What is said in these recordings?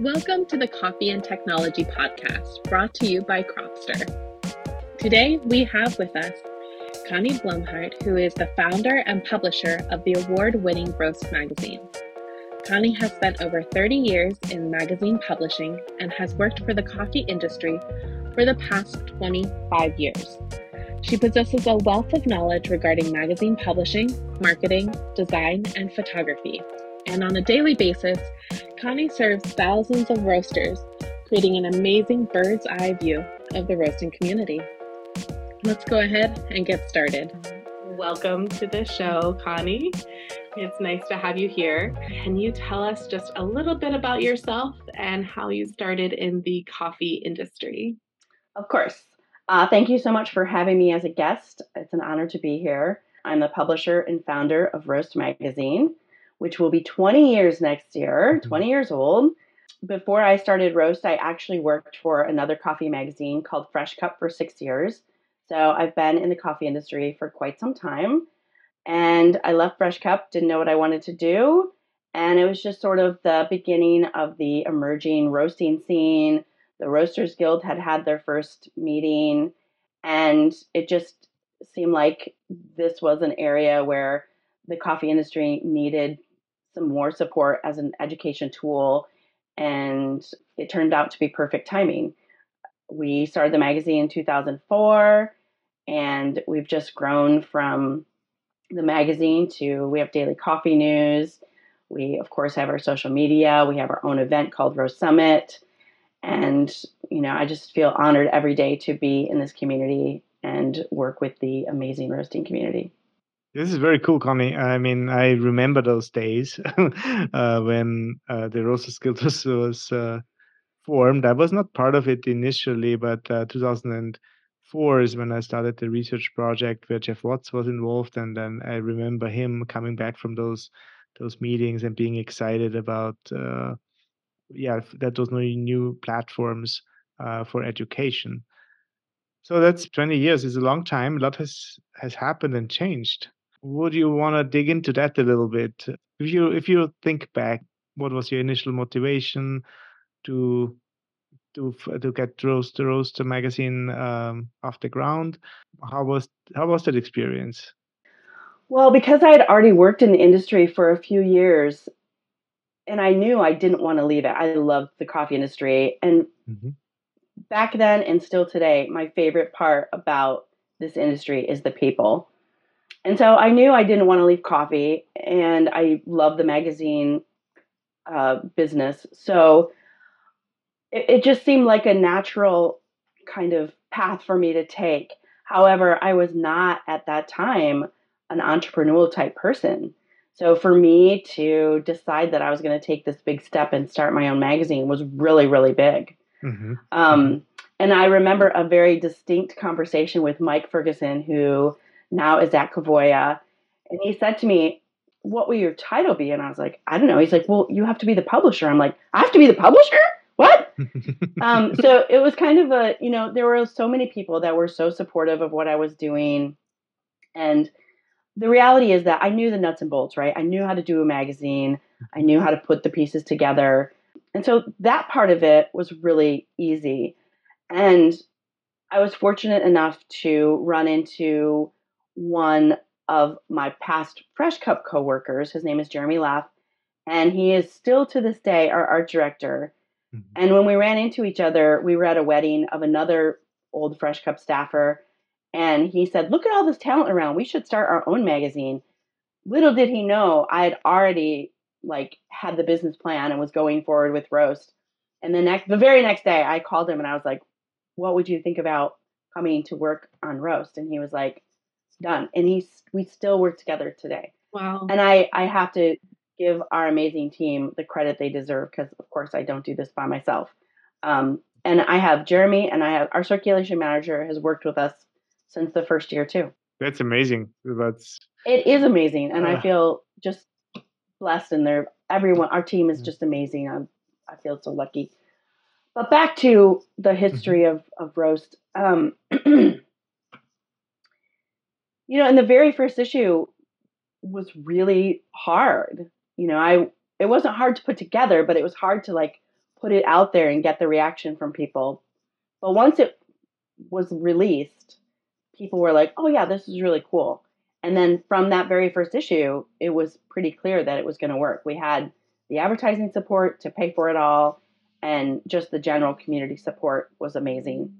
Welcome to the Coffee and Technology Podcast, brought to you by Cropster. Today, we have with us Connie Blumhardt, who is the founder and publisher of the award winning Roast magazine. Connie has spent over 30 years in magazine publishing and has worked for the coffee industry for the past 25 years. She possesses a wealth of knowledge regarding magazine publishing, marketing, design, and photography. And on a daily basis, Connie serves thousands of roasters, creating an amazing bird's eye view of the roasting community. Let's go ahead and get started. Welcome to the show, Connie. It's nice to have you here. Can you tell us just a little bit about yourself and how you started in the coffee industry? Of course. Uh, thank you so much for having me as a guest. It's an honor to be here. I'm the publisher and founder of Roast Magazine which will be 20 years next year, mm-hmm. 20 years old. Before I started Roast, I actually worked for another coffee magazine called Fresh Cup for six years. So I've been in the coffee industry for quite some time. And I left Fresh Cup, didn't know what I wanted to do. And it was just sort of the beginning of the emerging roasting scene. The Roasters Guild had had their first meeting, and it just seemed like this was an area where the coffee industry needed some more support as an education tool, and it turned out to be perfect timing. We started the magazine in 2004, and we've just grown from the magazine to we have daily coffee news. We, of course, have our social media. We have our own event called Roast Summit. And, you know, I just feel honored every day to be in this community and work with the amazing roasting community. This is very cool, Connie. I mean, I remember those days uh, when uh, the Guild was, was uh, formed. I was not part of it initially, but uh, 2004 is when I started the research project where Geoff Watts was involved, and then I remember him coming back from those those meetings and being excited about uh, yeah that those new platforms uh, for education. So that's 20 years. It's a long time. A lot has has happened and changed would you want to dig into that a little bit? If you if you think back, what was your initial motivation to to to get Roast the Roaster magazine um, off the ground? How was how was that experience? Well, because I had already worked in the industry for a few years, and I knew I didn't want to leave it. I loved the coffee industry, and mm-hmm. back then and still today, my favorite part about this industry is the people. And so I knew I didn't want to leave coffee, and I love the magazine uh, business. So it, it just seemed like a natural kind of path for me to take. However, I was not at that time an entrepreneurial type person. So for me to decide that I was going to take this big step and start my own magazine was really, really big. Mm-hmm. Um, and I remember a very distinct conversation with Mike Ferguson, who now is at Kavoya. And he said to me, What will your title be? And I was like, I don't know. He's like, Well, you have to be the publisher. I'm like, I have to be the publisher? What? um, so it was kind of a, you know, there were so many people that were so supportive of what I was doing. And the reality is that I knew the nuts and bolts, right? I knew how to do a magazine, I knew how to put the pieces together. And so that part of it was really easy. And I was fortunate enough to run into one of my past Fresh Cup coworkers. His name is Jeremy Laff, and he is still to this day our art director. Mm-hmm. And when we ran into each other, we were at a wedding of another old Fresh Cup staffer, and he said, "Look at all this talent around. We should start our own magazine." Little did he know I had already like had the business plan and was going forward with roast. And the next, the very next day, I called him and I was like, "What would you think about coming to work on roast?" And he was like, done. And he's we still work together today. Wow. And I I have to give our amazing team the credit they deserve because of course I don't do this by myself. Um, and I have Jeremy and I have our circulation manager has worked with us since the first year too. That's amazing. That's it is amazing, and uh, I feel just blessed. And there, everyone, our team is mm. just amazing. I'm, I feel so lucky. But back to the mm-hmm. history of of roast. Um, you know, and the very first issue was really hard. You know, I it wasn't hard to put together, but it was hard to like put it out there and get the reaction from people. But once it was released, people were like, "Oh yeah, this is really cool." And then from that very first issue, it was pretty clear that it was going to work. We had the advertising support to pay for it all, and just the general community support was amazing.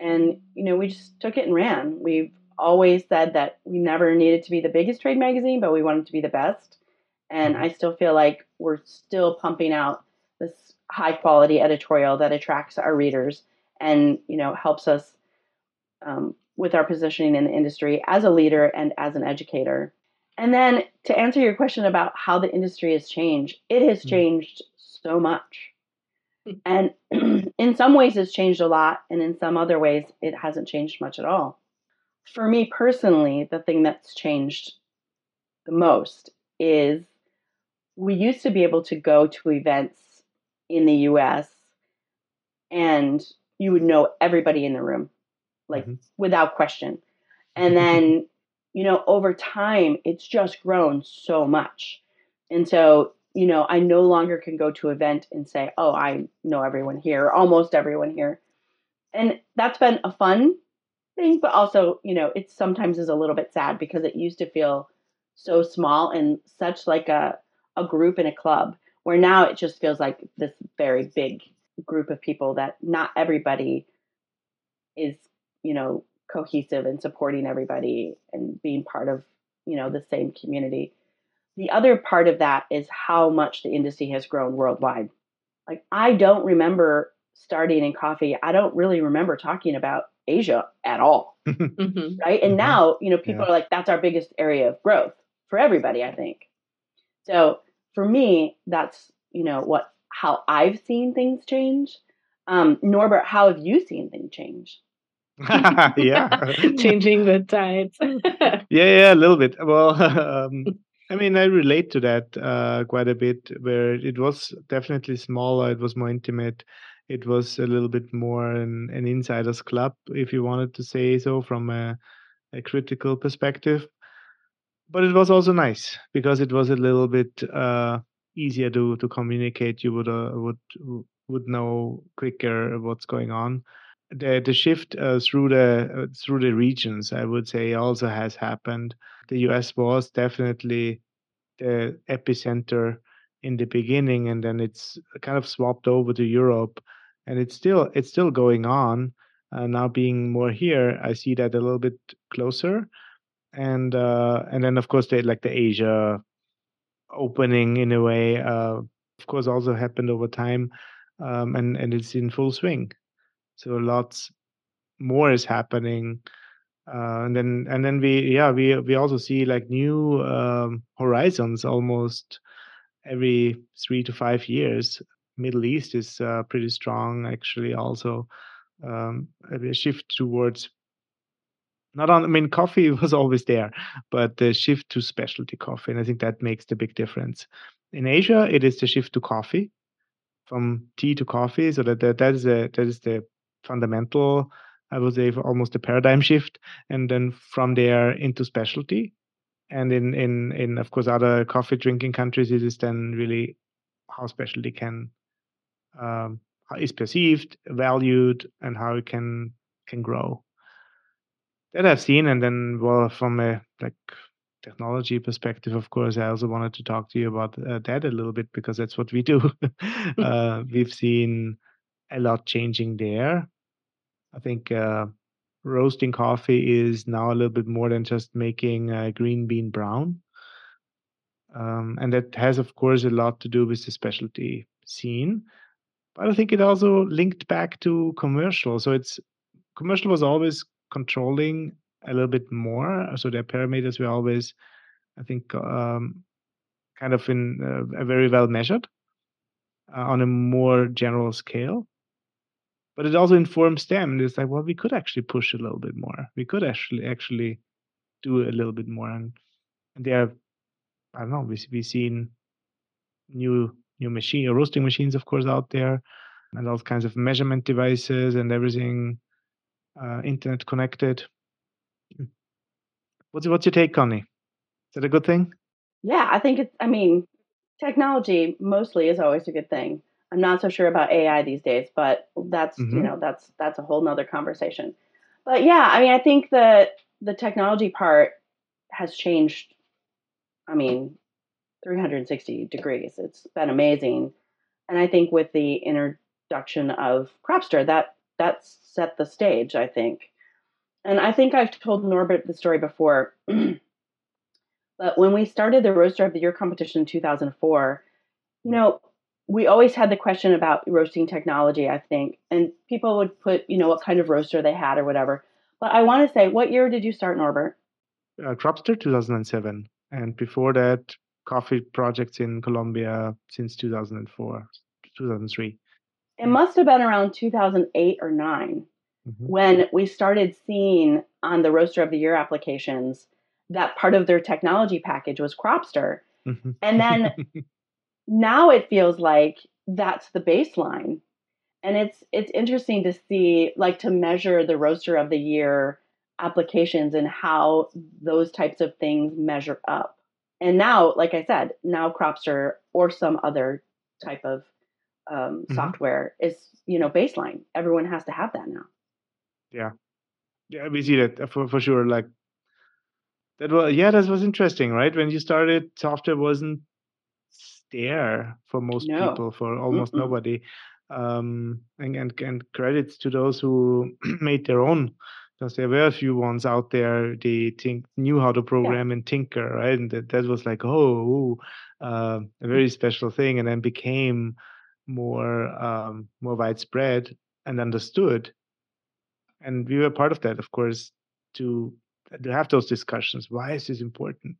And you know, we just took it and ran. We've always said that we never needed to be the biggest trade magazine, but we wanted to be the best. And I still feel like we're still pumping out this high quality editorial that attracts our readers and you know helps us um, with our positioning in the industry as a leader and as an educator. And then to answer your question about how the industry has changed, it has hmm. changed so much. Hmm. And in some ways, it's changed a lot, and in some other ways, it hasn't changed much at all. For me personally, the thing that's changed the most is we used to be able to go to events in the US and you would know everybody in the room, like mm-hmm. without question. And then, you know, over time, it's just grown so much. And so, you know, I no longer can go to an event and say, oh, I know everyone here, almost everyone here. And that's been a fun thing, but also, you know, it sometimes is a little bit sad because it used to feel so small and such like a, a group in a club where now it just feels like this very big group of people that not everybody is, you know, cohesive and supporting everybody and being part of, you know, the same community. The other part of that is how much the industry has grown worldwide. Like I don't remember starting in coffee. I don't really remember talking about Asia at all. mm-hmm. Right. And mm-hmm. now, you know, people yeah. are like, that's our biggest area of growth for everybody, I think. So for me, that's, you know, what how I've seen things change. Um, Norbert, how have you seen things change? yeah, changing the tides. yeah, yeah, a little bit. Well, um, I mean, I relate to that uh, quite a bit. Where it was definitely smaller, it was more intimate. It was a little bit more an, an insiders club, if you wanted to say so, from a, a critical perspective. But it was also nice because it was a little bit uh, easier to to communicate. You would uh, would would know quicker what's going on. The the shift uh, through the uh, through the regions, I would say, also has happened. The U.S. was definitely the epicenter in the beginning, and then it's kind of swapped over to Europe, and it's still it's still going on. Uh, now being more here, I see that a little bit closer, and uh, and then of course they like the Asia opening in a way, uh, of course, also happened over time, um, and and it's in full swing. So lots more is happening, uh, and then and then we yeah we we also see like new um, horizons almost every three to five years. Middle East is uh, pretty strong actually. Also, um, a shift towards not on i mean coffee was always there but the shift to specialty coffee and i think that makes the big difference in asia it is the shift to coffee from tea to coffee so that that, that is a that is the fundamental i would say almost a paradigm shift and then from there into specialty and in in in of course other coffee drinking countries it is then really how specialty can um, is perceived valued and how it can can grow that I've seen, and then well, from a like technology perspective, of course, I also wanted to talk to you about uh, that a little bit because that's what we do. uh, we've seen a lot changing there. I think uh, roasting coffee is now a little bit more than just making a green bean brown. Um, and that has, of course, a lot to do with the specialty scene. But I think it also linked back to commercial. So it's commercial was always controlling a little bit more. So their parameters were always, I think, um, kind of in uh, very well measured uh, on a more general scale. But it also informs them. And It's like, well, we could actually push a little bit more. We could actually actually do a little bit more, and, and they are, I don't know. We we seen new new machine roasting machines, of course, out there, and all kinds of measurement devices and everything uh, internet connected. Hmm. What's what's your take, Connie? Is that a good thing? Yeah, I think it's. I mean, technology mostly is always a good thing. I'm not so sure about AI these days, but that's mm-hmm. you know that's that's a whole nother conversation. But yeah, I mean, I think that the technology part has changed. I mean, 360 degrees. It's been amazing, and I think with the introduction of Cropster, that that set the stage. I think, and I think I've told Norbert the story before. but when we started the Roaster of the Year competition in 2004, you know, we always had the question about roasting technology, I think, and people would put, you know, what kind of roaster they had or whatever. But I want to say, what year did you start, Norbert? Uh, Cropster 2007, and before that, coffee projects in Colombia since 2004, 2003. It must have been around 2008 or 9 mm-hmm. when we started seeing on the Roaster of the Year applications that part of their technology package was Cropster. Mm-hmm. And then now it feels like that's the baseline. And it's it's interesting to see like to measure the roaster of the year applications and how those types of things measure up. And now like i said now cropster or some other type of um, mm-hmm. software is you know baseline. Everyone has to have that now. Yeah. Yeah we see that for, for sure like that was yeah that was interesting right? When you started software wasn't there for most no. people, for almost Mm-mm. nobody. Um, and, and and credits to those who made their own, because there were a few ones out there. They think knew how to program yeah. and tinker, right? And that, that was like, oh, uh, a very special thing, and then became more um, more widespread and understood. And we were part of that, of course, to to have those discussions. Why is this important?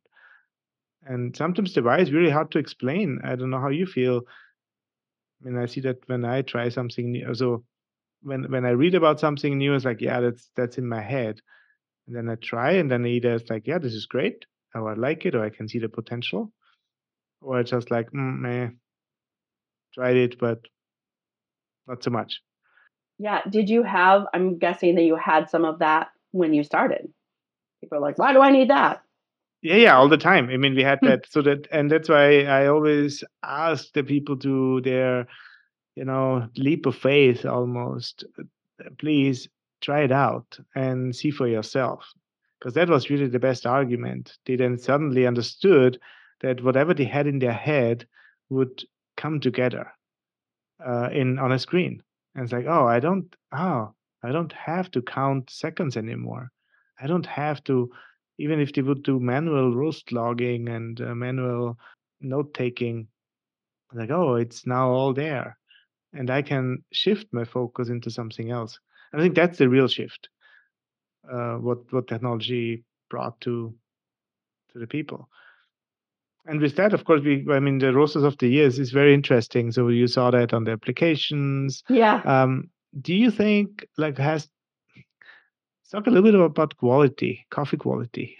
And sometimes the why is really hard to explain. I don't know how you feel. I mean, I see that when I try something new. So when when I read about something new, it's like, yeah, that's that's in my head. And then I try, and then either it's like, yeah, this is great, or I like it, or I can see the potential, or it's just like, mm, meh, tried it, but not so much. Yeah. Did you have? I'm guessing that you had some of that when you started. People are like, why do I need that? Yeah, yeah, all the time. I mean, we had hmm. that. So that, and that's why I always ask the people to their, you know, leap of faith almost. Uh, please try it out and see for yourself. Because that was really the best argument. They then suddenly understood that whatever they had in their head would come together uh, in on a screen. And it's like, oh, I don't, oh, I don't have to count seconds anymore. I don't have to even if they would do manual roast logging and uh, manual note taking, like, oh, it's now all there. And I can shift my focus into something else. And I think that's the real shift. Uh, what what technology brought to to the people. And with that, of course, we I mean the roasters of the years is very interesting. So you saw that on the applications. Yeah. Um, do you think like has talk a little bit about quality, coffee quality.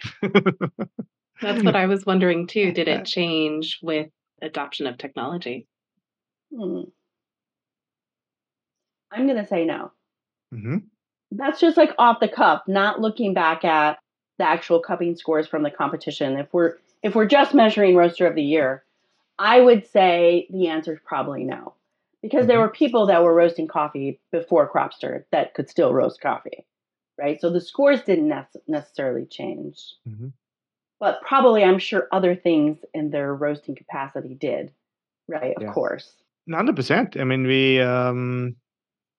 That's what I was wondering too. Did it change with adoption of technology? Hmm. I'm going to say no. Mm-hmm. That's just like off the cuff, not looking back at the actual cupping scores from the competition. If we're if we're just measuring roaster of the year, I would say the answer is probably no, because mm-hmm. there were people that were roasting coffee before Cropster that could still roast coffee right? So the scores didn't necessarily change. Mm-hmm. But probably, I'm sure other things in their roasting capacity did, right? Of yeah. course. 100%. I mean, we, um,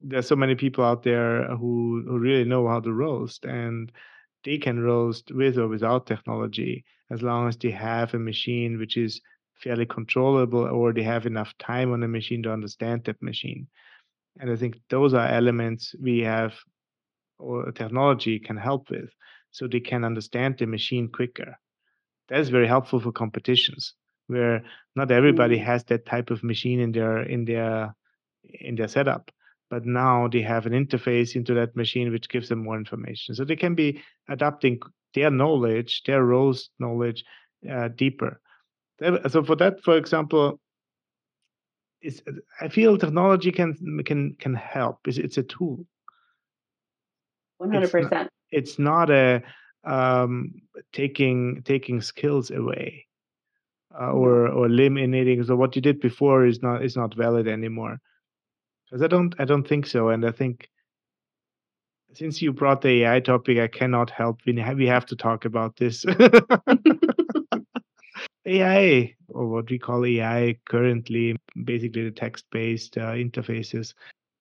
there's so many people out there who, who really know how to roast and they can roast with or without technology as long as they have a machine which is fairly controllable or they have enough time on the machine to understand that machine. And I think those are elements we have or technology can help with so they can understand the machine quicker. That is very helpful for competitions where not everybody mm. has that type of machine in their in their in their setup but now they have an interface into that machine which gives them more information so they can be adapting their knowledge their roast knowledge uh, deeper so for that for example is i feel technology can can can help it's, it's a tool 100%. It's not, it's not a um, taking taking skills away. uh, or or eliminating. So what you did before is not is not valid anymore. Because I don't I don't think so, and I think since you brought the AI topic, I cannot help. We have, we have to talk about this. AI, or what we call AI currently, basically the text based uh, interfaces,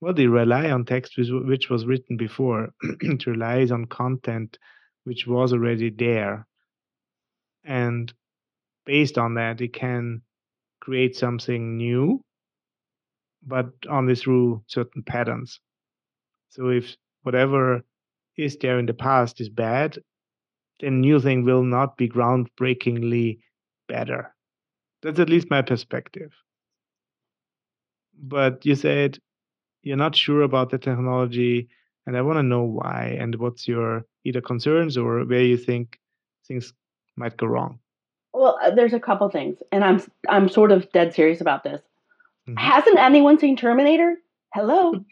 well, they rely on text which, which was written before. it relies on content which was already there. And based on that, it can create something new, but only through certain patterns. So if whatever is there in the past is bad, then new thing will not be groundbreakingly better. That's at least my perspective. But you said you're not sure about the technology, and I want to know why and what's your either concerns or where you think things might go wrong. Well, uh, there's a couple things, and I'm I'm sort of dead serious about this. Mm-hmm. Hasn't anyone seen Terminator? Hello.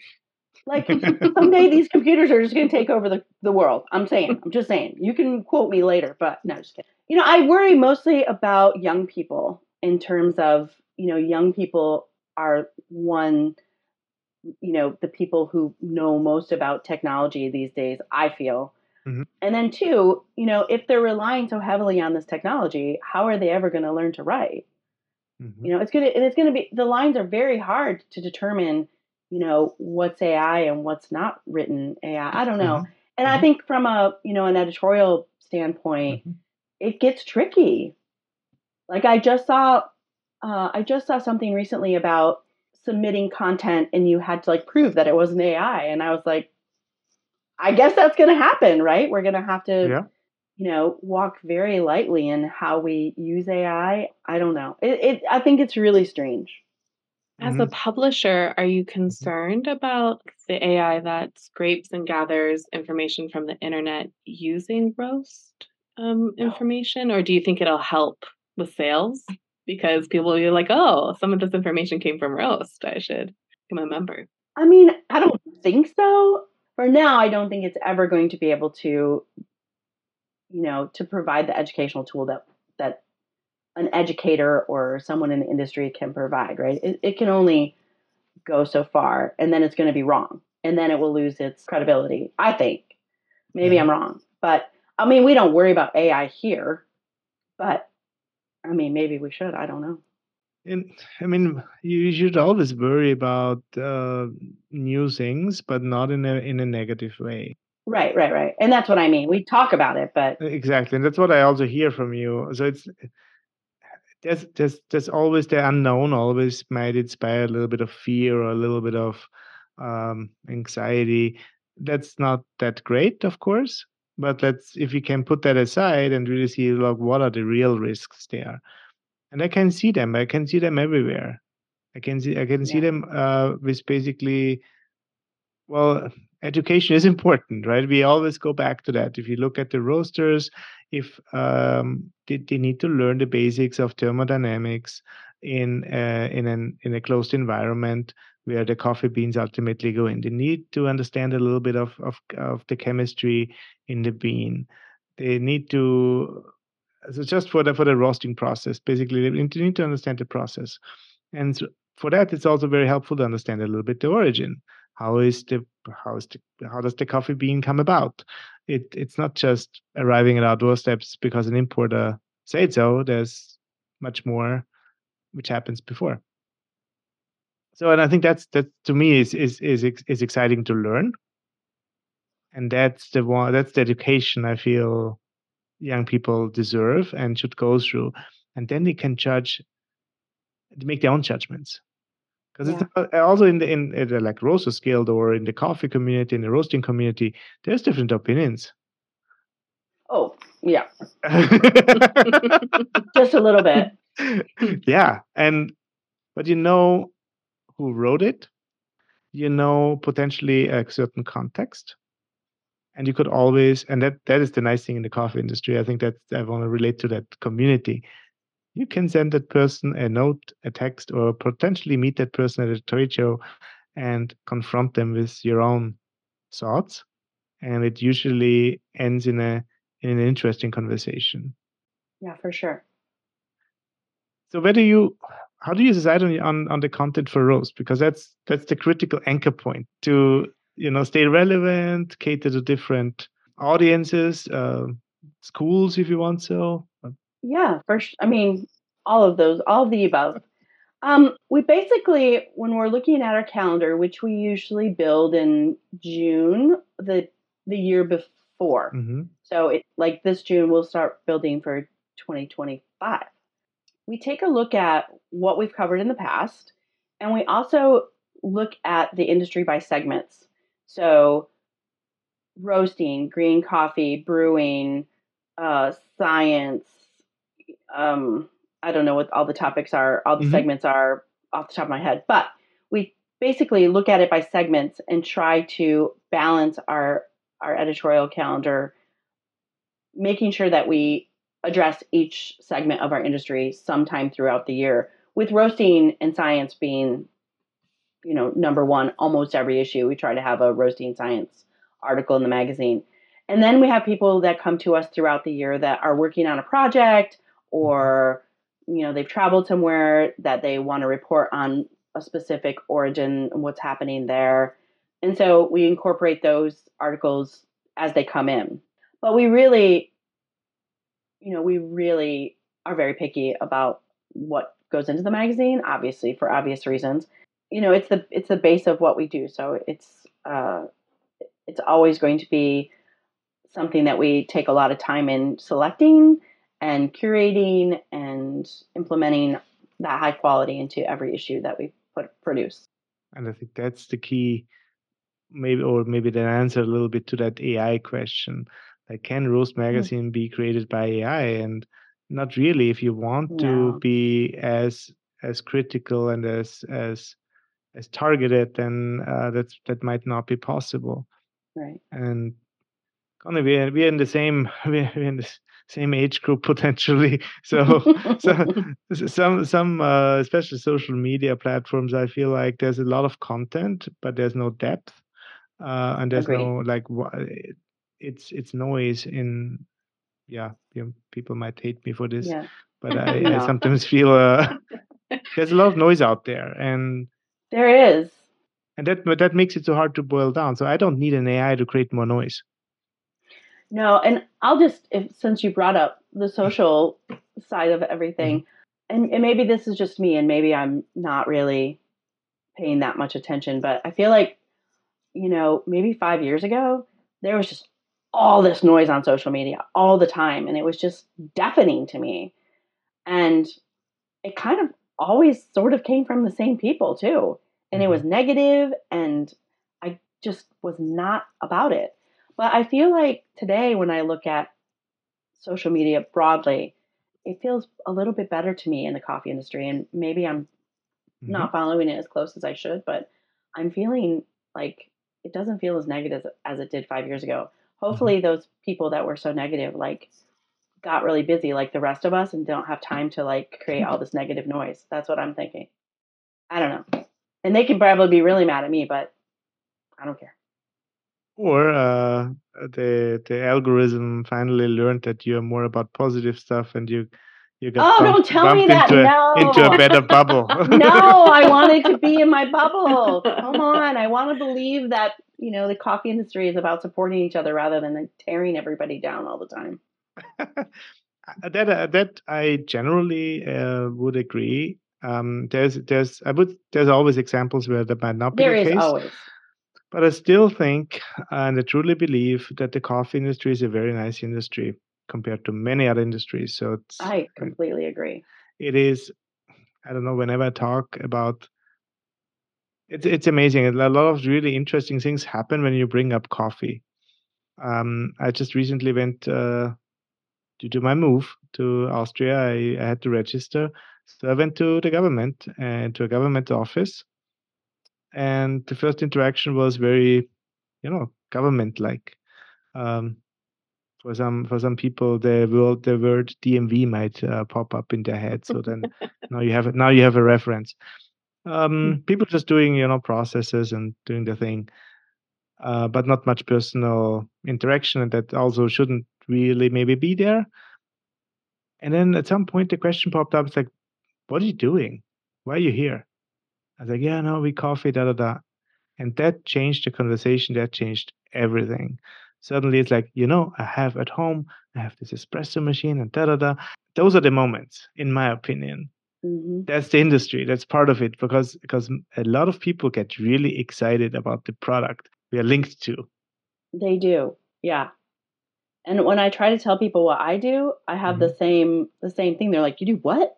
Like someday these computers are just going to take over the, the world. I'm saying, I'm just saying. You can quote me later, but no, just kidding. You know, I worry mostly about young people in terms of, you know, young people are one, you know, the people who know most about technology these days, I feel. Mm-hmm. And then two, you know, if they're relying so heavily on this technology, how are they ever going to learn to write? Mm-hmm. You know, it's gonna it's gonna be the lines are very hard to determine, you know, what's AI and what's not written AI. I don't know. Mm-hmm. And I mm-hmm. think from a you know an editorial standpoint, mm-hmm it gets tricky. Like I just saw, uh, I just saw something recently about submitting content and you had to like prove that it wasn't AI, and I was like, I guess that's going to happen, right? We're going to have to, yeah. you know, walk very lightly in how we use AI. I don't know. It, it I think it's really strange. As a mm-hmm. publisher, are you concerned about the AI that scrapes and gathers information from the internet using Roast? um, information, or do you think it'll help with sales? Because people will be like, oh, some of this information came from Roast. I should become a member. I mean, I don't think so. For now, I don't think it's ever going to be able to, you know, to provide the educational tool that that an educator or someone in the industry can provide. Right? It, it can only go so far, and then it's going to be wrong, and then it will lose its credibility. I think. Maybe mm-hmm. I'm wrong, but I mean, we don't worry about AI here, but I mean, maybe we should. I don't know. And I mean, you should always worry about uh, new things, but not in a in a negative way. Right, right, right. And that's what I mean. We talk about it, but exactly, and that's what I also hear from you. So it's there's there's there's always the unknown. Always might inspire a little bit of fear or a little bit of um, anxiety. That's not that great, of course but let's if we can put that aside and really see like what are the real risks there. And i can see them i can see them everywhere. I can see i can yeah. see them uh, with basically well education is important right? We always go back to that. If you look at the roasters if um, they, they need to learn the basics of thermodynamics in uh, in an in a closed environment where the coffee beans ultimately go in. They need to understand a little bit of, of, of the chemistry in the bean. They need to so just for the for the roasting process, basically, they need to understand the process. And so for that, it's also very helpful to understand a little bit the origin. How is the how is the how does the coffee bean come about? It it's not just arriving at our doorsteps because an importer said so. There's much more which happens before so and i think that's that to me is is is is exciting to learn. And that's the one that's the education i feel young people deserve and should go through. And then they can judge make their own judgments. Because yeah. it's uh, also in the in, in the like roasters guild or in the coffee community in the roasting community there's different opinions. Oh yeah. Just a little bit. Yeah and but you know who wrote it, you know potentially a certain context. And you could always, and that that is the nice thing in the coffee industry. I think that I want to relate to that community. You can send that person a note, a text, or potentially meet that person at a trade show and confront them with your own thoughts. And it usually ends in a in an interesting conversation. Yeah, for sure. so where do you how do you decide on, on on the content for roast? Because that's that's the critical anchor point to you know stay relevant cater to different audiences uh, schools if you want so. Yeah first i mean all of those all of the above. Um, we basically when we're looking at our calendar which we usually build in june the the year before. Mm-hmm. so it like this june we'll start building for 2025 we take a look at what we've covered in the past, and we also look at the industry by segments. So, roasting, green coffee, brewing, uh, science. Um, I don't know what all the topics are, all the mm-hmm. segments are off the top of my head, but we basically look at it by segments and try to balance our our editorial calendar, making sure that we address each segment of our industry sometime throughout the year, with roasting and science being, you know, number one almost every issue. We try to have a roasting science article in the magazine. And then we have people that come to us throughout the year that are working on a project or, you know, they've traveled somewhere that they want to report on a specific origin and what's happening there. And so we incorporate those articles as they come in. But we really you know, we really are very picky about what goes into the magazine, obviously for obvious reasons. You know, it's the it's the base of what we do. So it's uh, it's always going to be something that we take a lot of time in selecting and curating and implementing that high quality into every issue that we put produce. And I think that's the key, maybe or maybe the answer a little bit to that AI question like can roast mm. magazine be created by ai and not really if you want no. to be as as critical and as as as targeted then uh, that's that might not be possible right and kind of we're, we're in the same we're in the same age group potentially so so some some uh, especially social media platforms i feel like there's a lot of content but there's no depth uh, and there's Agreed. no like it's it's noise in yeah people might hate me for this yeah. but I, no. I, sometimes feel uh, there's a lot of noise out there and there is and that that makes it so hard to boil down so i don't need an ai to create more noise no and i'll just if since you brought up the social side of everything mm-hmm. and, and maybe this is just me and maybe i'm not really paying that much attention but i feel like you know maybe five years ago there was just all this noise on social media all the time and it was just deafening to me and it kind of always sort of came from the same people too and it was mm-hmm. negative and i just was not about it but i feel like today when i look at social media broadly it feels a little bit better to me in the coffee industry and maybe i'm mm-hmm. not following it as close as i should but i'm feeling like it doesn't feel as negative as it did five years ago hopefully those people that were so negative like got really busy like the rest of us and don't have time to like create all this negative noise that's what i'm thinking i don't know and they can probably be really mad at me but i don't care or uh, the the algorithm finally learned that you're more about positive stuff and you you got oh, bumped, don't tell me that. Into, no. a, into a better bubble. no, I wanted to be in my bubble. Come on. I want to believe that you know, the coffee industry is about supporting each other rather than tearing everybody down all the time. that uh, that I generally uh, would agree. Um, there's there's I would there's always examples where that might not be there the case. always. But I still think and I truly believe that the coffee industry is a very nice industry compared to many other industries. So it's I completely agree. It is I don't know, whenever I talk about it's it's amazing. A lot of really interesting things happen when you bring up coffee. Um, I just recently went uh, to my move to Austria. I, I, had to register, so I went to the government and to a government office, and the first interaction was very, you know, government-like. Um, for some for some people, the word the word DMV might uh, pop up in their head. So then now you have now you have a reference um, mm. people just doing you know processes and doing the thing uh, but not much personal interaction and that also shouldn't really maybe be there and then at some point the question popped up it's like what are you doing? Why are you here? I was like, yeah, no, we coffee, da da da. And that changed the conversation. That changed everything. Suddenly it's like, you know, I have at home, I have this espresso machine and da da da. Those are the moments, in my opinion. Mm-hmm. That's the industry. That's part of it because because a lot of people get really excited about the product we are linked to. They do, yeah. And when I try to tell people what I do, I have mm-hmm. the same the same thing. They're like, "You do what?"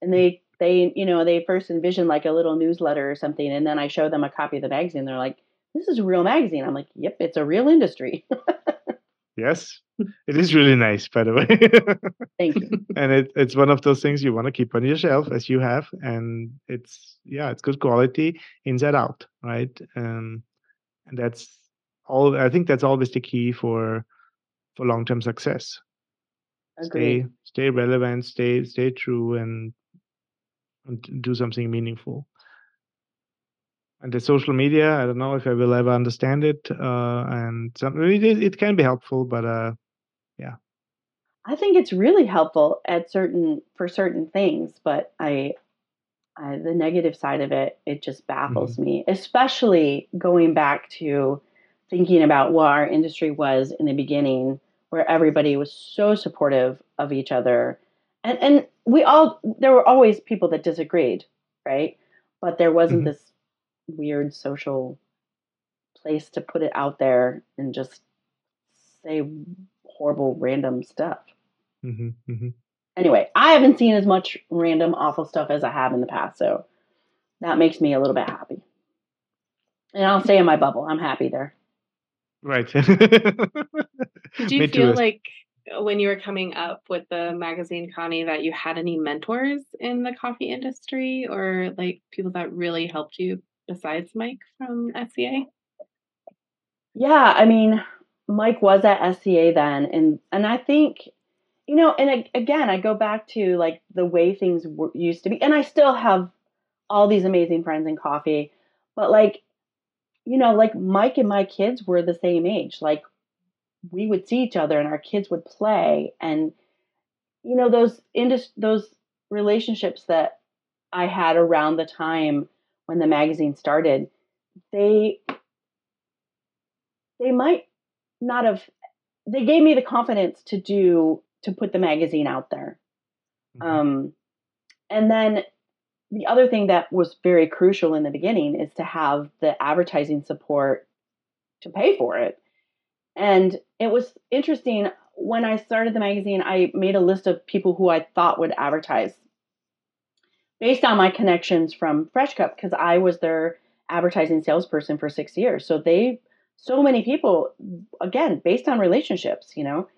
And they they you know they first envision like a little newsletter or something, and then I show them a copy of the magazine. They're like, "This is a real magazine." I'm like, "Yep, it's a real industry." yes, it is really nice, by the way. Thank you. and it, it's one of those things you want to keep on your shelf as you have, and it's yeah, it's good quality inside out, right? Um, and that's all. I think that's always the key for for long term success. Agreed. Stay stay relevant, stay stay true, and and do something meaningful. And the social media, I don't know if I will ever understand it. Uh, and some, it, it can be helpful, but uh, yeah. I think it's really helpful at certain for certain things, but I, I the negative side of it, it just baffles mm-hmm. me, especially going back to thinking about what our industry was in the beginning, where everybody was so supportive of each other. And and we all there were always people that disagreed, right? But there wasn't mm-hmm. this weird social place to put it out there and just say horrible random stuff. Mm-hmm, mm-hmm. Anyway, I haven't seen as much random awful stuff as I have in the past, so that makes me a little bit happy. And I'll stay in my bubble. I'm happy there. Right. Did you feel like when you were coming up with the magazine, Connie, that you had any mentors in the coffee industry or like people that really helped you besides Mike from SCA? Yeah, I mean, Mike was at SCA then, and and I think, you know, and again, I go back to like the way things were, used to be, and I still have all these amazing friends in coffee, but like you know, like Mike and my kids were the same age. Like we would see each other and our kids would play and you know those indus- those relationships that I had around the time when the magazine started, they they might not have they gave me the confidence to do to put the magazine out there. Mm-hmm. Um and then the other thing that was very crucial in the beginning is to have the advertising support to pay for it. And it was interesting when I started the magazine, I made a list of people who I thought would advertise based on my connections from Fresh Cup because I was their advertising salesperson for six years. So they, so many people, again, based on relationships, you know.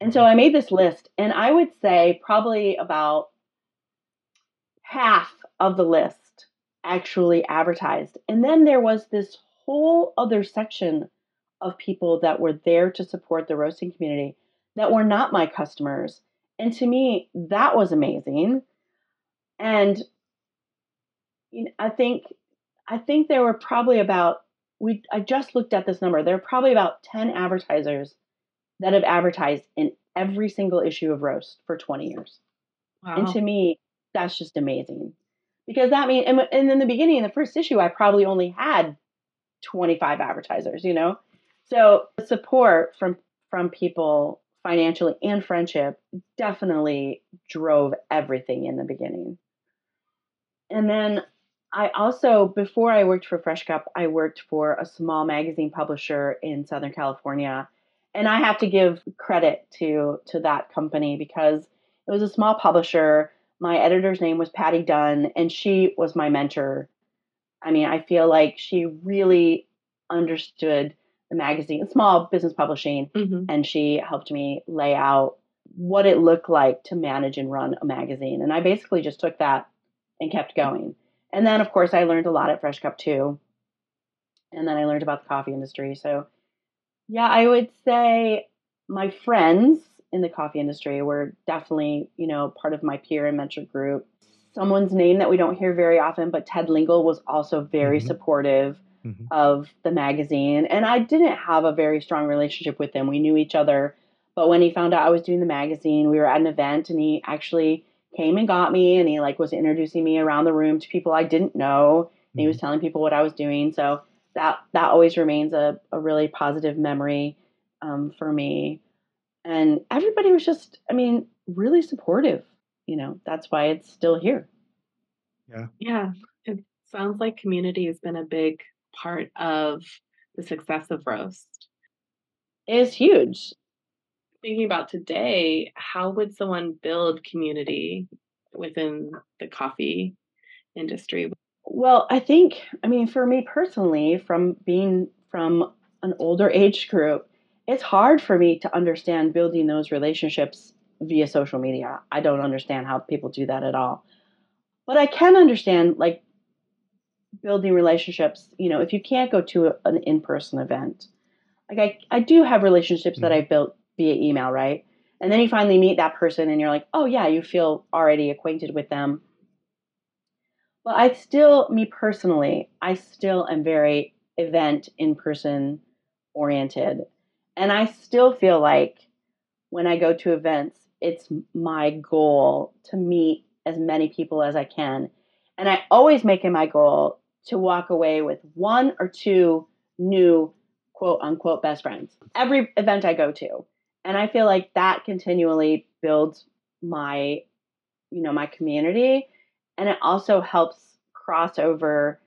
And so mm-hmm. I made this list, and I would say probably about half of the list actually advertised. And then there was this whole other section of people that were there to support the roasting community that were not my customers. And to me, that was amazing. And you know, I think I think there were probably about we I just looked at this number. There are probably about 10 advertisers that have advertised in every single issue of Roast for 20 years. Wow. And to me, that's just amazing because that means and, and in the beginning in the first issue i probably only had 25 advertisers you know so the support from from people financially and friendship definitely drove everything in the beginning and then i also before i worked for fresh cup i worked for a small magazine publisher in southern california and i have to give credit to to that company because it was a small publisher my editor's name was Patty Dunn, and she was my mentor. I mean, I feel like she really understood the magazine, small business publishing, mm-hmm. and she helped me lay out what it looked like to manage and run a magazine. And I basically just took that and kept going. And then, of course, I learned a lot at Fresh Cup too. And then I learned about the coffee industry. So, yeah, I would say my friends in the coffee industry were definitely, you know, part of my peer and mentor group. Someone's name that we don't hear very often, but Ted Lingle was also very mm-hmm. supportive mm-hmm. of the magazine. And I didn't have a very strong relationship with him. We knew each other. But when he found out I was doing the magazine, we were at an event and he actually came and got me and he like was introducing me around the room to people I didn't know. And he was mm-hmm. telling people what I was doing. So that that always remains a, a really positive memory um, for me. And everybody was just, I mean, really supportive. You know, that's why it's still here. Yeah. Yeah. It sounds like community has been a big part of the success of Roast. It is huge. Thinking about today, how would someone build community within the coffee industry? Well, I think, I mean, for me personally, from being from an older age group, it's hard for me to understand building those relationships via social media. I don't understand how people do that at all. But I can understand like building relationships, you know, if you can't go to a, an in-person event. Like I I do have relationships mm-hmm. that I've built via email, right? And then you finally meet that person and you're like, "Oh yeah, you feel already acquainted with them." But I still me personally, I still am very event in-person oriented. And I still feel like when I go to events, it's my goal to meet as many people as I can. And I always make it my goal to walk away with one or two new quote unquote best friends every event I go to. And I feel like that continually builds my, you know, my community. And it also helps cross over,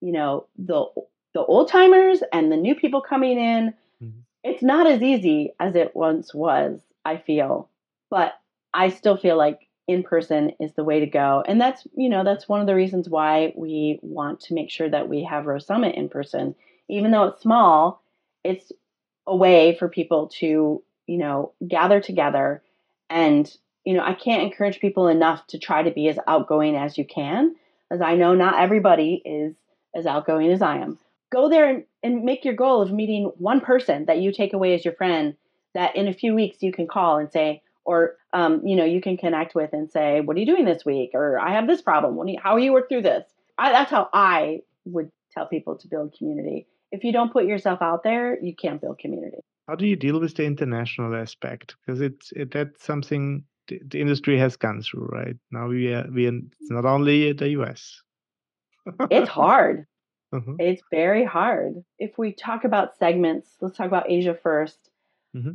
you know, the the old timers and the new people coming in. Mm-hmm. It's not as easy as it once was, I feel. But I still feel like in person is the way to go. And that's, you know, that's one of the reasons why we want to make sure that we have Roast Summit in person. Even though it's small, it's a way for people to, you know, gather together. And you know, I can't encourage people enough to try to be as outgoing as you can, as I know not everybody is as outgoing as I am. Go there and, and make your goal of meeting one person that you take away as your friend that in a few weeks you can call and say, or um, you know you can connect with and say what are you doing this week? or i have this problem. You, how do you work through this? I, that's how i would tell people to build community. If you don't put yourself out there you can't build community how do you deal with the international aspect because it's it, that's something the, the, industry has gone through right now we are we are, it's not only the us it's hard uh-huh. it's very hard if we talk about segments let's talk about asia 1st mm-hmm.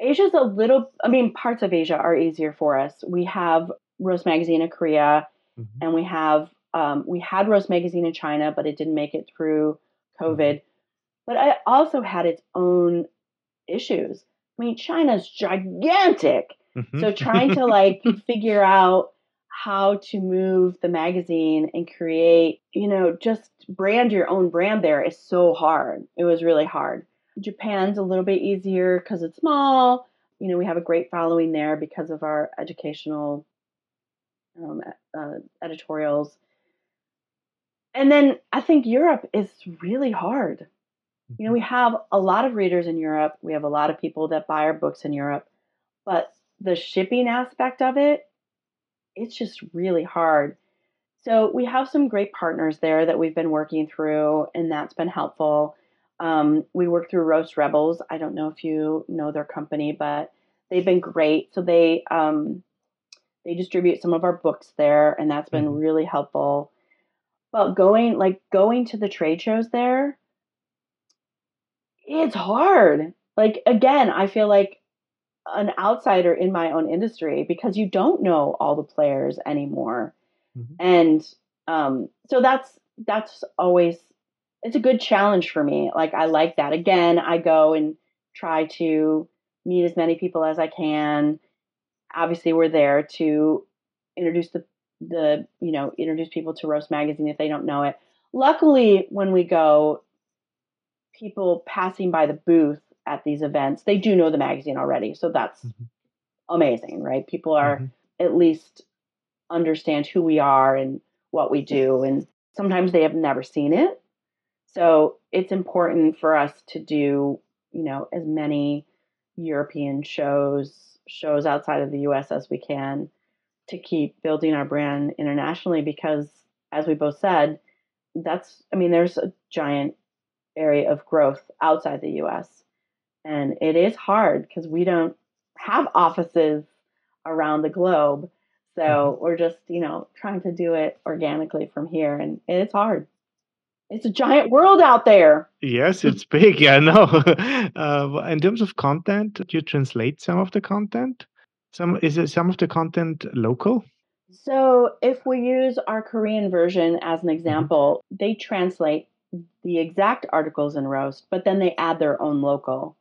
Asia's a little, I mean, parts of Asia are easier for us. We have Roast Magazine in Korea, mm-hmm. and we have, um, we had Roast Magazine in China, but it didn't make it through COVID. Mm-hmm. But it also had its own issues. I mean, China's gigantic. Mm-hmm. So trying to like figure out how to move the magazine and create, you know, just brand your own brand there is so hard. It was really hard. Japan's a little bit easier because it's small. You know, we have a great following there because of our educational um, uh, editorials. And then I think Europe is really hard. You know, we have a lot of readers in Europe. We have a lot of people that buy our books in Europe, but the shipping aspect of it, it's just really hard. So we have some great partners there that we've been working through, and that's been helpful. Um, we work through Roast Rebels. I don't know if you know their company, but they've been great. So they um, they distribute some of our books there, and that's been mm-hmm. really helpful. But going like going to the trade shows there, it's hard. Like again, I feel like an outsider in my own industry because you don't know all the players anymore, mm-hmm. and um, so that's that's always it's a good challenge for me. Like I like that. Again, I go and try to meet as many people as I can. Obviously, we're there to introduce the the you know introduce people to Roast Magazine if they don't know it. Luckily, when we go, people passing by the booth at these events they do know the magazine already, so that's mm-hmm. amazing, right? People are mm-hmm. at least understand who we are and what we do, and sometimes they have never seen it so it's important for us to do, you know, as many European shows, shows outside of the US as we can to keep building our brand internationally because as we both said, that's I mean, there's a giant area of growth outside the US. And it is hard because we don't have offices around the globe. So mm-hmm. we're just, you know, trying to do it organically from here, and it's hard. It's a giant world out there. Yes, it's big. Yeah, I know. uh, in terms of content, do you translate some of the content? Some is it some of the content local? So if we use our Korean version as an mm-hmm. example, mm-hmm. they translate the exact articles in roast, but then they add their own local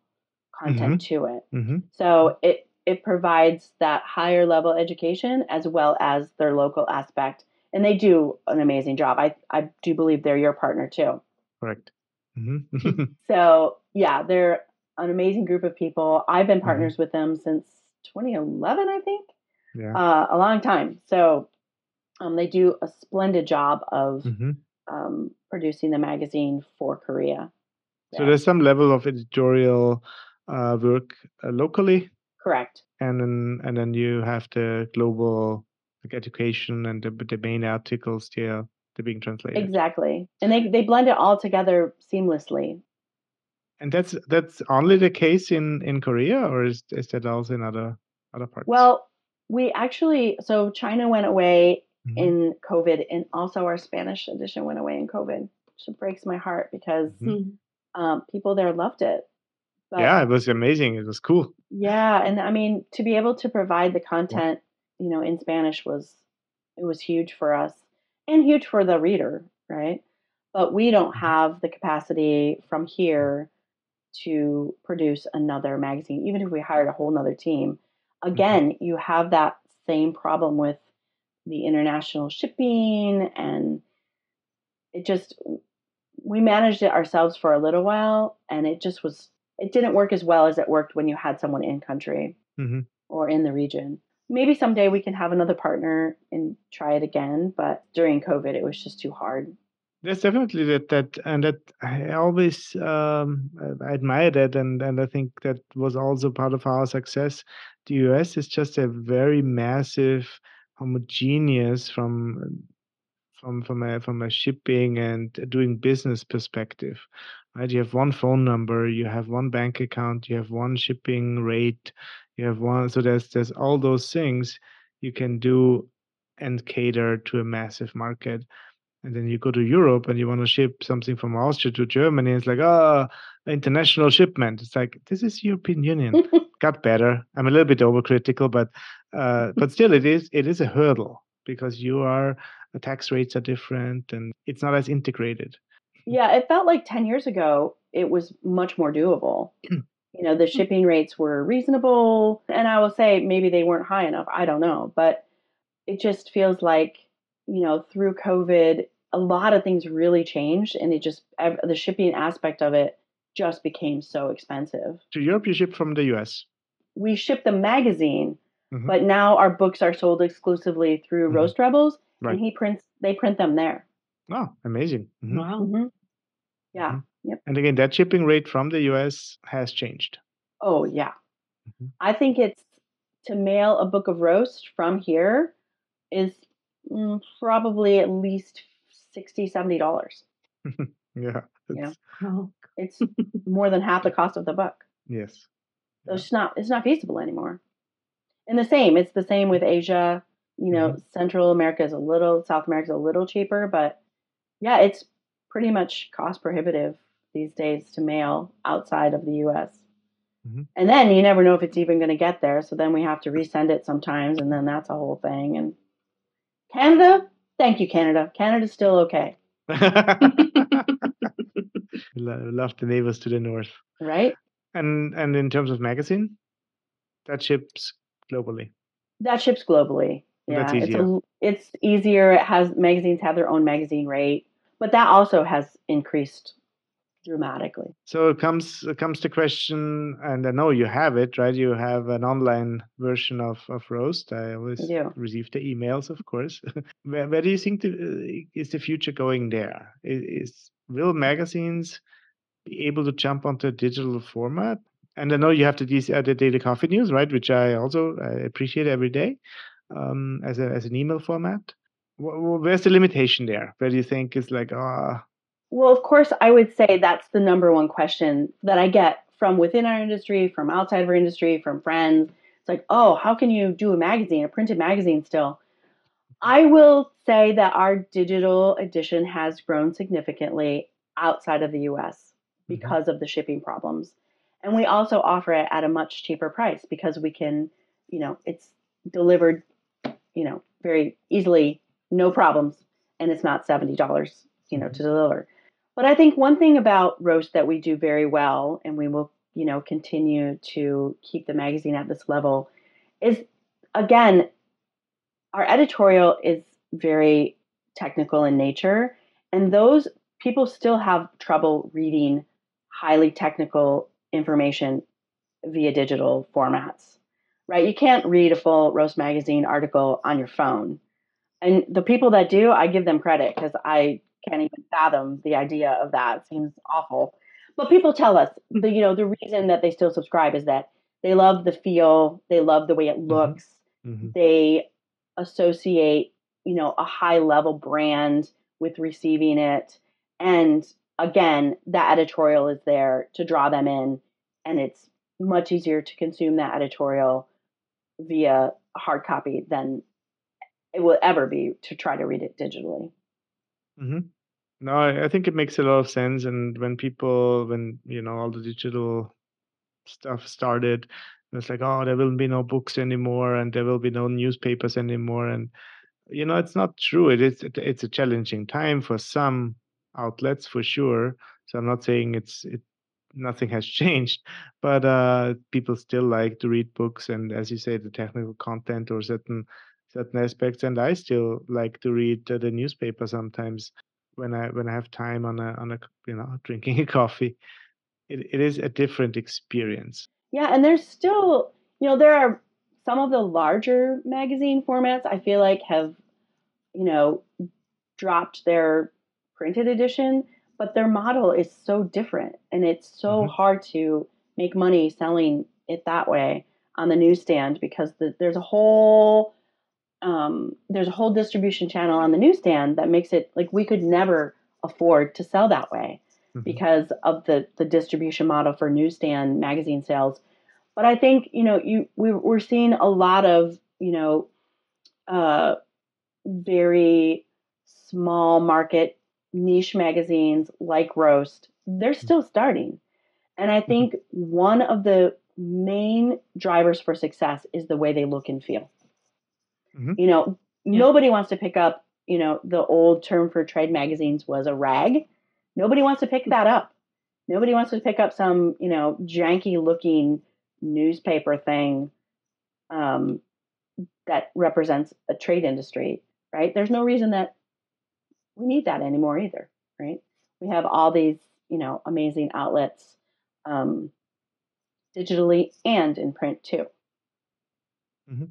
content mm-hmm. to it. Mm-hmm. So it it provides that higher level education as well as their local aspect, and they do an amazing job. I I do believe they're your partner too. Correct. Mm-hmm. so yeah, they're an amazing group of people. I've been mm-hmm. partners with them since 2011, I think. Yeah. Uh, a long time. So um, they do a splendid job of mm-hmm. Um, producing the magazine for Korea. So there's some level of editorial uh, work uh, locally. Correct. And then and then you have the global like education and the, the main articles there they're being translated. Exactly. And they they blend it all together seamlessly. And that's that's only the case in in Korea, or is is that also in other other parts? Well, we actually so China went away mm-hmm. in COVID, and also our Spanish edition went away in COVID, which breaks my heart because mm-hmm. um, people there loved it. But, yeah, it was amazing. It was cool. Yeah, and I mean to be able to provide the content, yeah. you know, in Spanish was it was huge for us and huge for the reader, right? But we don't mm-hmm. have the capacity from here to produce another magazine, even if we hired a whole nother team. Mm-hmm. Again, mm-hmm. you have that same problem with the international shipping and it just we managed it ourselves for a little while and it just was it didn't work as well as it worked when you had someone in country mm-hmm. or in the region. Maybe someday we can have another partner and try it again, but during COVID, it was just too hard. There's definitely that, that and that I always um, I admire that, and and I think that was also part of our success. The US is just a very massive, homogeneous from from from a from a shipping and doing business perspective right? You have one phone number, you have one bank account, you have one shipping rate, you have one. So there's there's all those things you can do and cater to a massive market. And then you go to Europe and you want to ship something from Austria to Germany. It's like, oh, international shipment. It's like this is European Union. Got better. I'm a little bit overcritical, but uh, but still, it is it is a hurdle because you are the tax rates are different and it's not as integrated. Yeah, it felt like 10 years ago it was much more doable. Mm. you know, the mm. shipping rates were reasonable. And I will say maybe they weren't high enough. I don't know. But it just feels like, you know, through COVID, a lot of things really changed. And it just, the shipping aspect of it just became so expensive. To Europe, you ship from the US? We ship the magazine, mm-hmm. but now our books are sold exclusively through mm-hmm. Roast Rebels. Right. And he prints, they print them there. Oh, amazing. Mm-hmm. Wow. Mm-hmm. Yeah. Mm-hmm. Yep. And again, that shipping rate from the US has changed. Oh, yeah. Mm-hmm. I think it's to mail a book of roast from here is mm, probably at least 60 $70. yeah. It's, oh. it's more than half the cost of the book. Yes. So it's not it's not feasible anymore. And the same, it's the same with Asia. You know, mm-hmm. Central America is a little, South America is a little cheaper, but yeah, it's pretty much cost prohibitive these days to mail outside of the US. Mm-hmm. And then you never know if it's even going to get there. So then we have to resend it sometimes, and then that's a whole thing. And Canada, thank you, Canada. Canada's still okay. Love the neighbors to the north. Right. And and in terms of magazine, that ships globally. That ships globally. Yeah, That's easier. it's a, it's easier. It has magazines have their own magazine rate but that also has increased dramatically. So it comes it comes to question, and I know you have it, right? You have an online version of, of Roast. I always receive the emails, of course. where, where do you think the, is the future going there? Is, is will magazines be able to jump onto a digital format? And I know you have the, uh, the daily coffee news, right? Which I also I appreciate every day um, as a, as an email format where's the limitation there? Where do you think is like, ah? Well, of course, I would say that's the number one question that I get from within our industry, from outside of our industry, from friends. It's like, oh, how can you do a magazine, a printed magazine still? I will say that our digital edition has grown significantly outside of the US mm-hmm. because mm-hmm. of the shipping problems. And we also offer it at a much cheaper price because we can, you know, it's delivered, you know, very easily, no problems, and it's not $70, you know, to mm-hmm. deliver. But I think one thing about Roast that we do very well, and we will, you know, continue to keep the magazine at this level, is again, our editorial is very technical in nature, and those people still have trouble reading highly technical information via digital formats, right? You can't read a full Roast Magazine article on your phone. And the people that do, I give them credit because I can't even fathom the idea of that. It seems awful. But people tell us the you know the reason that they still subscribe is that they love the feel, they love the way it mm-hmm. looks, mm-hmm. they associate you know a high level brand with receiving it, and again that editorial is there to draw them in, and it's much easier to consume that editorial via hard copy than it will ever be to try to read it digitally. Mm-hmm. No, I, I think it makes a lot of sense. And when people, when you know all the digital stuff started, it's like, oh, there will be no books anymore, and there will be no newspapers anymore, and you know, it's not true. It is. It, it's a challenging time for some outlets, for sure. So I'm not saying it's it. Nothing has changed, but uh, people still like to read books, and as you say, the technical content or certain certain aspects. And I still like to read uh, the newspaper sometimes when I when I have time on a on a you know drinking a coffee. It it is a different experience. Yeah, and there's still you know there are some of the larger magazine formats I feel like have you know dropped their printed edition, but their model is so different and it's so mm-hmm. hard to make money selling it that way on the newsstand because the, there's a whole um, there's a whole distribution channel on the newsstand that makes it like we could never afford to sell that way mm-hmm. because of the the distribution model for newsstand magazine sales. But I think you know you we, we're seeing a lot of you know uh, very small market niche magazines like Roast. They're mm-hmm. still starting, and I mm-hmm. think one of the main drivers for success is the way they look and feel. Mm-hmm. You know, yeah. nobody wants to pick up, you know, the old term for trade magazines was a rag. Nobody wants to pick that up. Nobody wants to pick up some, you know, janky looking newspaper thing um, that represents a trade industry, right? There's no reason that we need that anymore either, right? We have all these, you know, amazing outlets um, digitally and in print too. Mm-hmm.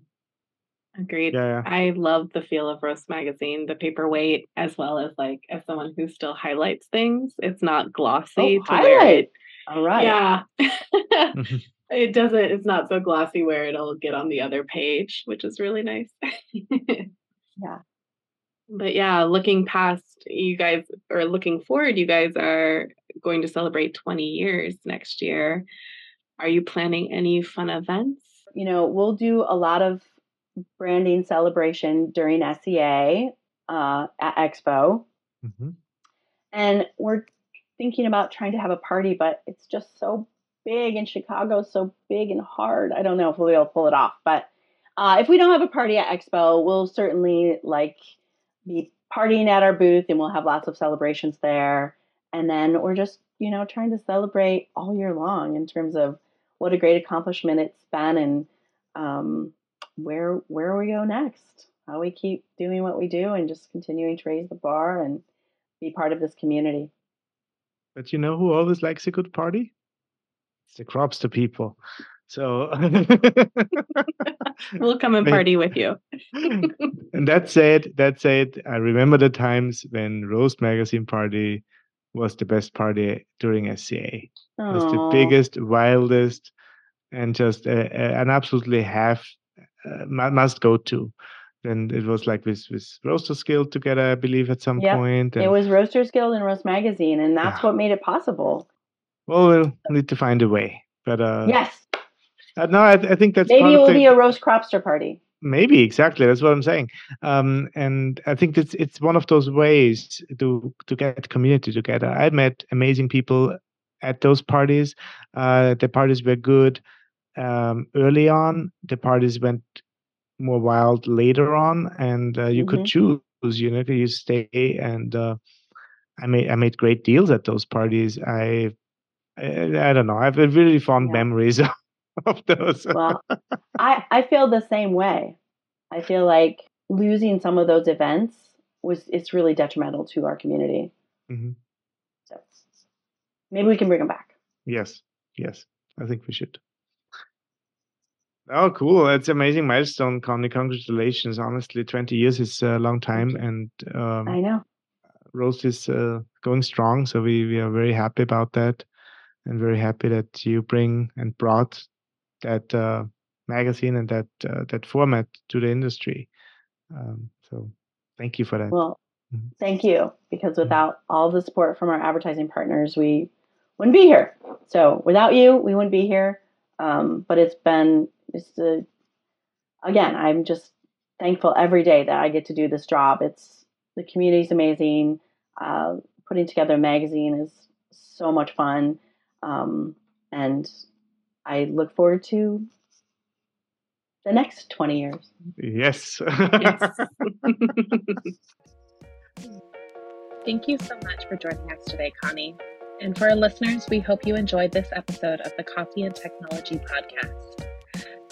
Agreed. Yeah, yeah. I love the feel of Roast Magazine, the paperweight, as well as like as someone who still highlights things. It's not oh, glossy oh, to highlight. It, All right. Yeah. It doesn't. It's not so glossy where it'll get on the other page, which is really nice. yeah. But yeah, looking past you guys or looking forward, you guys are going to celebrate 20 years next year. Are you planning any fun events? You know, we'll do a lot of branding celebration during SCA uh, at Expo. Mm-hmm. And we're thinking about trying to have a party, but it's just so big and Chicago's so big and hard. I don't know if we'll be able to pull it off. But uh, if we don't have a party at Expo, we'll certainly like be partying at our booth and we'll have lots of celebrations there. And then we're just, you know, trying to celebrate all year long in terms of what a great accomplishment it's been and um, where where we go next. How we keep doing what we do and just continuing to raise the bar and be part of this community. But you know who always likes a good party? It's the crops, Cropster people. So we'll come and party with you. and that said, that said, I remember the times when Roast Magazine Party was the best party during SCA. It was the biggest, wildest, and just a, a, an absolutely half uh, must go to. And it was like with with Roasters Guild together, I believe, at some yep. point. And it was Roasters Guild and Roast Magazine, and that's yeah. what made it possible. Well, we'll need to find a way. But uh, yes, Uh, no, I, I, think that's maybe it will the, be a roast cropster party. Maybe exactly. That's what I'm saying. Um, and I think it's it's one of those ways to to get community together. I met amazing people at those parties. Uh, the parties were good um, early on. The parties went more wild later on, and uh, you mm-hmm. could choose. You know, you stay and. Uh, I made I made great deals at those parties. I I, I don't know. I have really fond yeah. memories of those. well, I I feel the same way. I feel like losing some of those events was it's really detrimental to our community. Mm-hmm. So maybe we can bring them back. Yes, yes, I think we should. Oh, cool! That's amazing milestone, Connie. Congratulations! Honestly, twenty years is a long time, and um, I know Roast is uh, going strong. So we we are very happy about that, and very happy that you bring and brought that uh, magazine and that uh, that format to the industry. Um, so thank you for that. Well, mm-hmm. thank you because mm-hmm. without mm-hmm. all the support from our advertising partners, we wouldn't be here. So without you, we wouldn't be here. Um, but it's been just a, again, I'm just thankful every day that I get to do this job. It's the community is amazing. Uh, putting together a magazine is so much fun, um, and I look forward to the next 20 years. Yes. yes. Thank you so much for joining us today, Connie. And for our listeners, we hope you enjoyed this episode of the Coffee and Technology Podcast.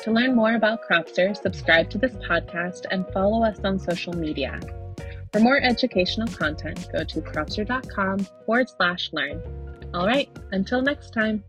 To learn more about Cropster, subscribe to this podcast and follow us on social media. For more educational content, go to cropster.com forward slash learn. All right, until next time.